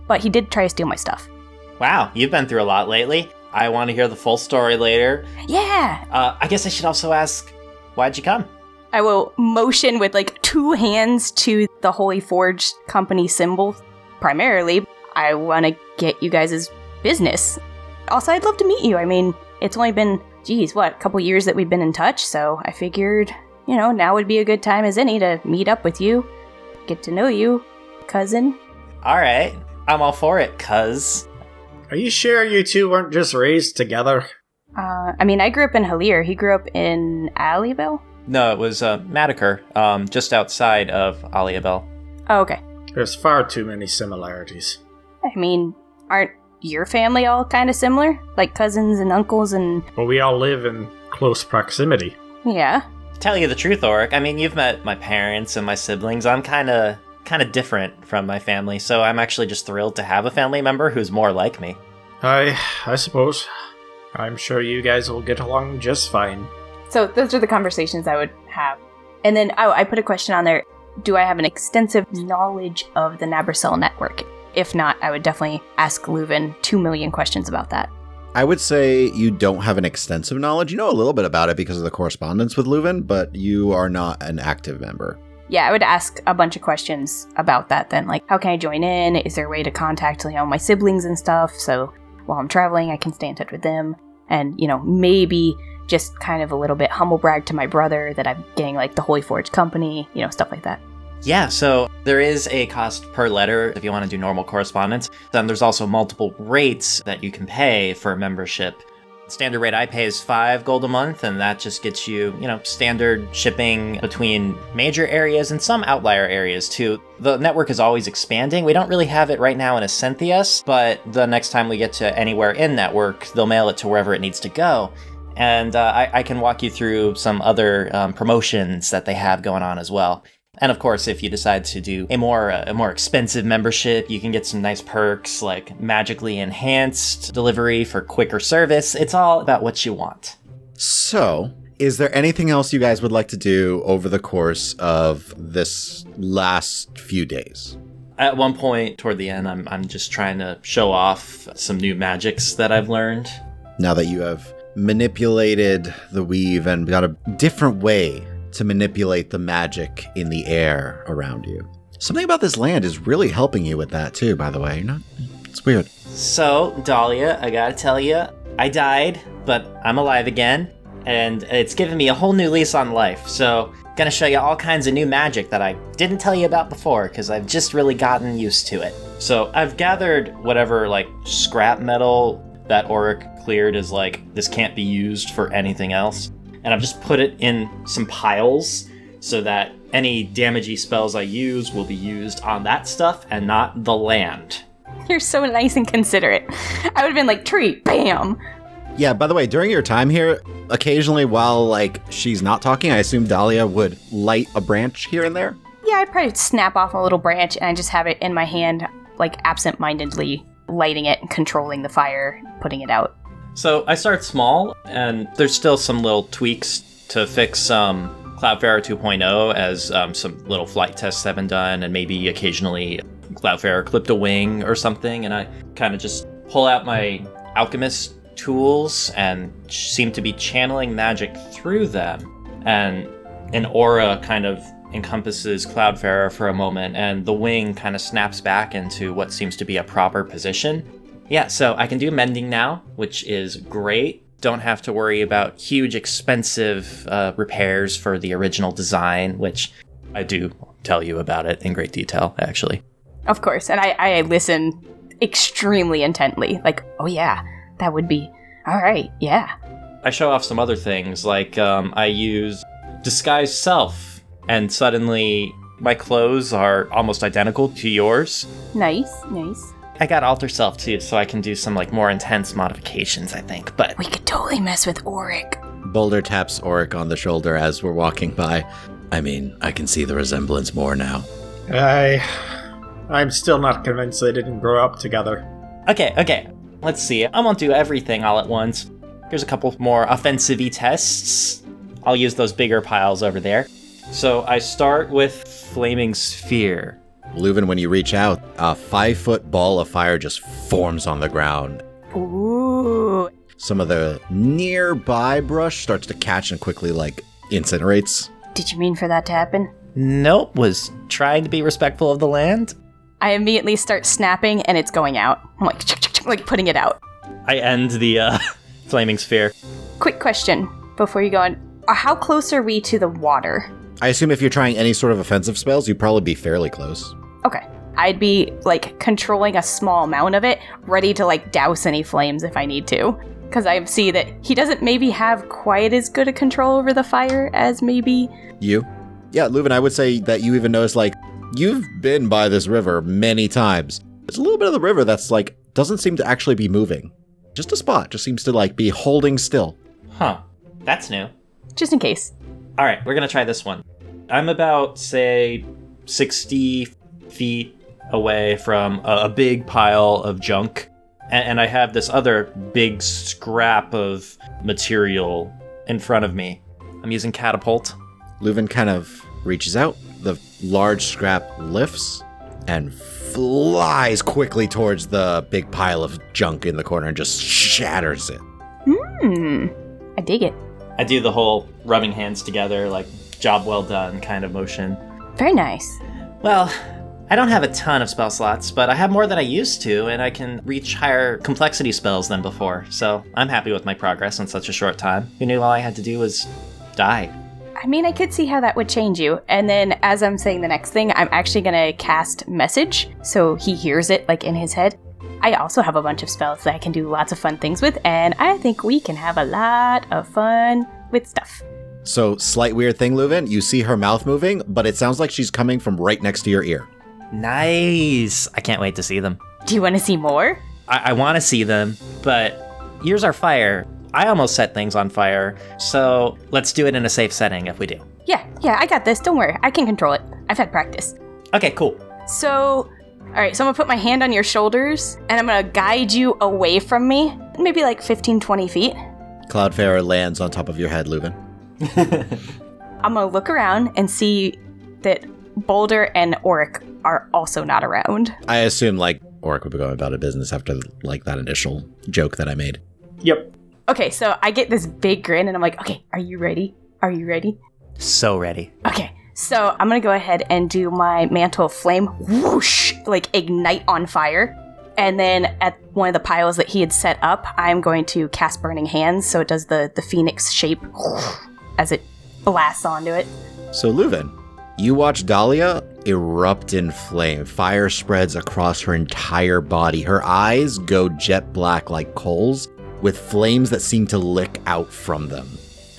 But he did try to steal my stuff. Wow, you've been through a lot lately. I want to hear the full story later. Yeah! Uh, I guess I should also ask, why'd you come? I will motion with like two hands to the Holy Forge company symbol. Primarily, I want to get you guys' business. Also, I'd love to meet you. I mean, it's only been, geez, what, a couple years that we've been in touch, so I figured, you know, now would be a good time as any to meet up with you, get to know you, cousin. All right, I'm all for it, cuz. Are you sure you two weren't just raised together? Uh, I mean, I grew up in Halir. He grew up in Alleyville. No, it was uh, Madaker, um, just outside of Aliabel. Oh, okay. There's far too many similarities. I mean, aren't your family all kind of similar? Like cousins and uncles and. Well, we all live in close proximity. Yeah. Tell you the truth, Auric. I mean, you've met my parents and my siblings. I'm kind of kind of different from my family, so I'm actually just thrilled to have a family member who's more like me. I I suppose. I'm sure you guys will get along just fine. So those are the conversations I would have. And then oh, I put a question on there. Do I have an extensive knowledge of the Nabracel network? If not, I would definitely ask Leuven two million questions about that. I would say you don't have an extensive knowledge. You know a little bit about it because of the correspondence with Leuven, but you are not an active member. Yeah, I would ask a bunch of questions about that then. Like, how can I join in? Is there a way to contact, you know, my siblings and stuff? So while I'm traveling, I can stay in touch with them. And, you know, maybe just kind of a little bit humble brag to my brother that I'm getting like the Holy Forge company, you know, stuff like that. Yeah, so there is a cost per letter if you want to do normal correspondence. Then there's also multiple rates that you can pay for a membership. Standard rate I pay is five gold a month, and that just gets you, you know, standard shipping between major areas and some outlier areas too. The network is always expanding. We don't really have it right now in Ascenthius, but the next time we get to anywhere in network, they'll mail it to wherever it needs to go. And uh, I, I, can walk you through some other um, promotions that they have going on as well. And of course, if you decide to do a more uh, a more expensive membership, you can get some nice perks like magically enhanced delivery for quicker service. It's all about what you want. So, is there anything else you guys would like to do over the course of this last few days? At one point toward the end, I'm, I'm just trying to show off some new magics that I've learned. Now that you have manipulated the weave and got a different way to manipulate the magic in the air around you. Something about this land is really helping you with that too, by the way. You're not it's weird. So, Dahlia, I gotta tell you, I died, but I'm alive again, and it's given me a whole new lease on life. So, gonna show you all kinds of new magic that I didn't tell you about before, because I've just really gotten used to it. So I've gathered whatever like scrap metal that Auric cleared is like this can't be used for anything else, and I've just put it in some piles so that any damagey spells I use will be used on that stuff and not the land. You're so nice and considerate. I would have been like, tree, bam. Yeah, by the way, during your time here, occasionally while like she's not talking, I assume Dahlia would light a branch here and there. Yeah, I'd probably snap off a little branch and I just have it in my hand, like absent mindedly lighting it and controlling the fire, putting it out. So I start small, and there's still some little tweaks to fix um, Cloudfarer 2.0 as um, some little flight tests have been done, and maybe occasionally Cloudfarer clipped a wing or something, and I kind of just pull out my alchemist tools and seem to be channeling magic through them. And an aura kind of encompasses Cloudfarer for a moment, and the wing kind of snaps back into what seems to be a proper position. Yeah, so I can do mending now, which is great. Don't have to worry about huge, expensive uh, repairs for the original design, which I do tell you about it in great detail, actually. Of course, and I, I listen extremely intently. Like, oh yeah, that would be all right. Yeah. I show off some other things, like um, I use disguise self, and suddenly my clothes are almost identical to yours. Nice, nice. I got alter self too, so I can do some like more intense modifications, I think. But We could totally mess with Auric. Boulder taps Auric on the shoulder as we're walking by. I mean, I can see the resemblance more now. I. I'm still not convinced they didn't grow up together. okay, okay. Let's see. I won't do everything all at once. Here's a couple more offensive tests. I'll use those bigger piles over there. So I start with Flaming Sphere. Leuven, when you reach out, a five foot ball of fire just forms on the ground. Ooh. Some of the nearby brush starts to catch and quickly, like, incinerates. Did you mean for that to happen? Nope, was trying to be respectful of the land. I immediately start snapping and it's going out. I'm like, chick, chick, chick, like putting it out. I end the uh, Flaming Sphere. Quick question before you go on. Uh, How close are we to the water? I assume if you're trying any sort of offensive spells, you'd probably be fairly close. Okay. I'd be like controlling a small amount of it, ready to like douse any flames if I need to. Because I see that he doesn't maybe have quite as good a control over the fire as maybe. You? Yeah, Leuven, I would say that you even notice, like, you've been by this river many times. There's a little bit of the river that's, like, doesn't seem to actually be moving. Just a spot, just seems to, like, be holding still. Huh. That's new. Just in case. All right, we're gonna try this one. I'm about say 60 feet away from a, a big pile of junk, and, and I have this other big scrap of material in front of me. I'm using catapult. Leuven kind of reaches out, the large scrap lifts and flies quickly towards the big pile of junk in the corner and just shatters it. Hmm. I dig it. I do the whole rubbing hands together, like job well done kind of motion. Very nice. Well, I don't have a ton of spell slots, but I have more than I used to, and I can reach higher complexity spells than before, so I'm happy with my progress in such a short time. Who knew all I had to do was die? I mean, I could see how that would change you. And then as I'm saying the next thing, I'm actually going to cast message so he hears it like in his head. I also have a bunch of spells that I can do lots of fun things with, and I think we can have a lot of fun with stuff. So, slight weird thing, Leuven, you see her mouth moving, but it sounds like she's coming from right next to your ear. Nice! I can't wait to see them. Do you want to see more? I, I want to see them, but yours are fire. I almost set things on fire, so let's do it in a safe setting if we do. Yeah, yeah, I got this. Don't worry. I can control it. I've had practice. Okay, cool. So, all right, so I'm gonna put my hand on your shoulders and I'm gonna guide you away from me, maybe like 15, 20 feet. Cloudfarer lands on top of your head, Leuven. I'm gonna look around and see that Boulder and Auric are also not around. I assume like Auric would be going about a business after like that initial joke that I made. Yep. Okay, so I get this big grin and I'm like, okay, are you ready? Are you ready? So ready. Okay, so I'm gonna go ahead and do my mantle flame, whoosh, like ignite on fire. And then at one of the piles that he had set up, I'm going to cast Burning Hands, so it does the, the phoenix shape as it blasts onto it. So, Leuven, you watch Dahlia erupt in flame. Fire spreads across her entire body. Her eyes go jet black like coals, with flames that seem to lick out from them.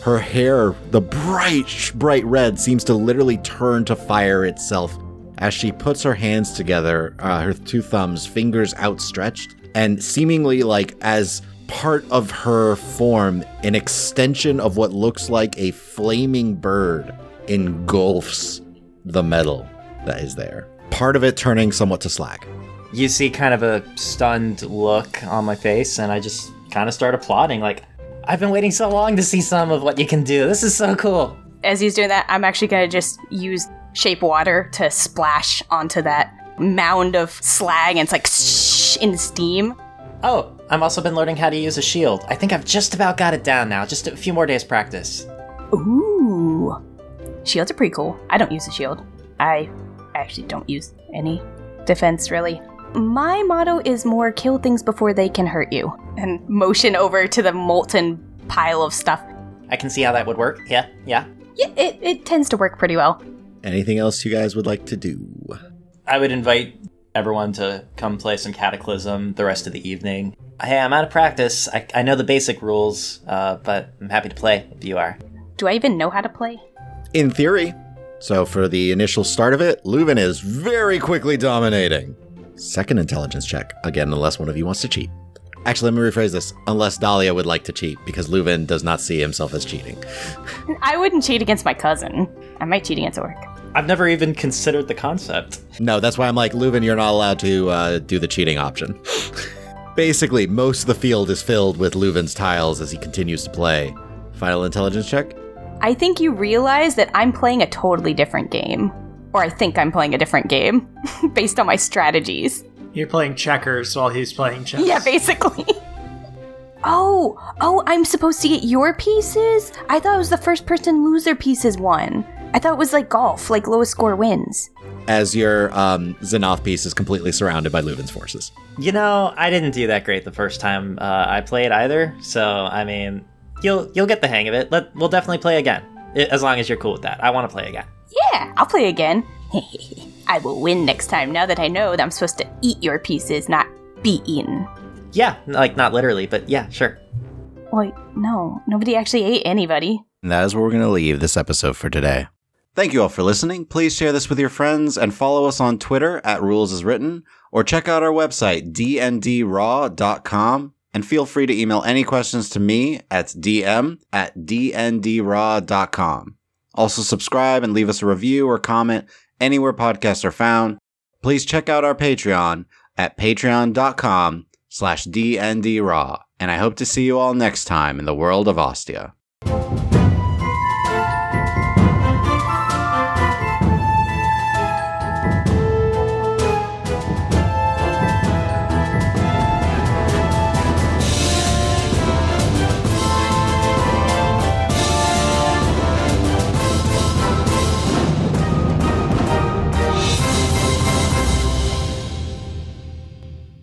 Her hair, the bright, bright red, seems to literally turn to fire itself as she puts her hands together, uh, her two thumbs, fingers outstretched, and seemingly like as part of her form, an extension of what looks like a flaming bird engulfs the metal that is there. Part of it turning somewhat to slag. You see kind of a stunned look on my face, and I just kind of start applauding, like, I've been waiting so long to see some of what you can do. This is so cool. As he's doing that, I'm actually gonna just use shape water to splash onto that mound of slag, and it's like shh in steam. Oh, I've also been learning how to use a shield. I think I've just about got it down now. Just a few more days practice. Ooh. Shields are pretty cool. I don't use a shield. I actually don't use any defense, really. My motto is more kill things before they can hurt you. And motion over to the molten pile of stuff. I can see how that would work. Yeah, yeah. Yeah, it, it tends to work pretty well. Anything else you guys would like to do? I would invite everyone to come play some Cataclysm the rest of the evening. Hey, I'm out of practice. I, I know the basic rules, uh, but I'm happy to play if you are. Do I even know how to play? In theory. So, for the initial start of it, Leuven is very quickly dominating. Second intelligence check, again, unless one of you wants to cheat. Actually, let me rephrase this. Unless Dahlia would like to cheat, because Leuven does not see himself as cheating. I wouldn't cheat against my cousin. I might cheat against Orc. I've never even considered the concept. No, that's why I'm like, Leuven, you're not allowed to uh, do the cheating option. Basically, most of the field is filled with Leuven's tiles as he continues to play. Final intelligence check? I think you realize that I'm playing a totally different game. Or I think I'm playing a different game based on my strategies. You're playing checkers while he's playing chess. Yeah, basically. oh, oh, I'm supposed to get your pieces? I thought it was the first person loser pieces won. I thought it was like golf, like lowest score wins. As your um, Xenoth piece is completely surrounded by Leuven's forces. You know, I didn't do that great the first time uh, I played either. So I mean, you'll you'll get the hang of it. Let we'll definitely play again, as long as you're cool with that. I want to play again. Yeah, I'll play again. I will win next time now that I know that I'm supposed to eat your pieces, not be eaten. Yeah, like not literally, but yeah, sure. Wait, no, nobody actually ate anybody. And that is where we're going to leave this episode for today. Thank you all for listening. Please share this with your friends and follow us on Twitter at Rules as Written or check out our website, dndraw.com. And feel free to email any questions to me at dm at dndraw.com. Also, subscribe and leave us a review or comment anywhere podcasts are found. Please check out our Patreon at patreon.com slash dndraw. And I hope to see you all next time in the world of Ostia.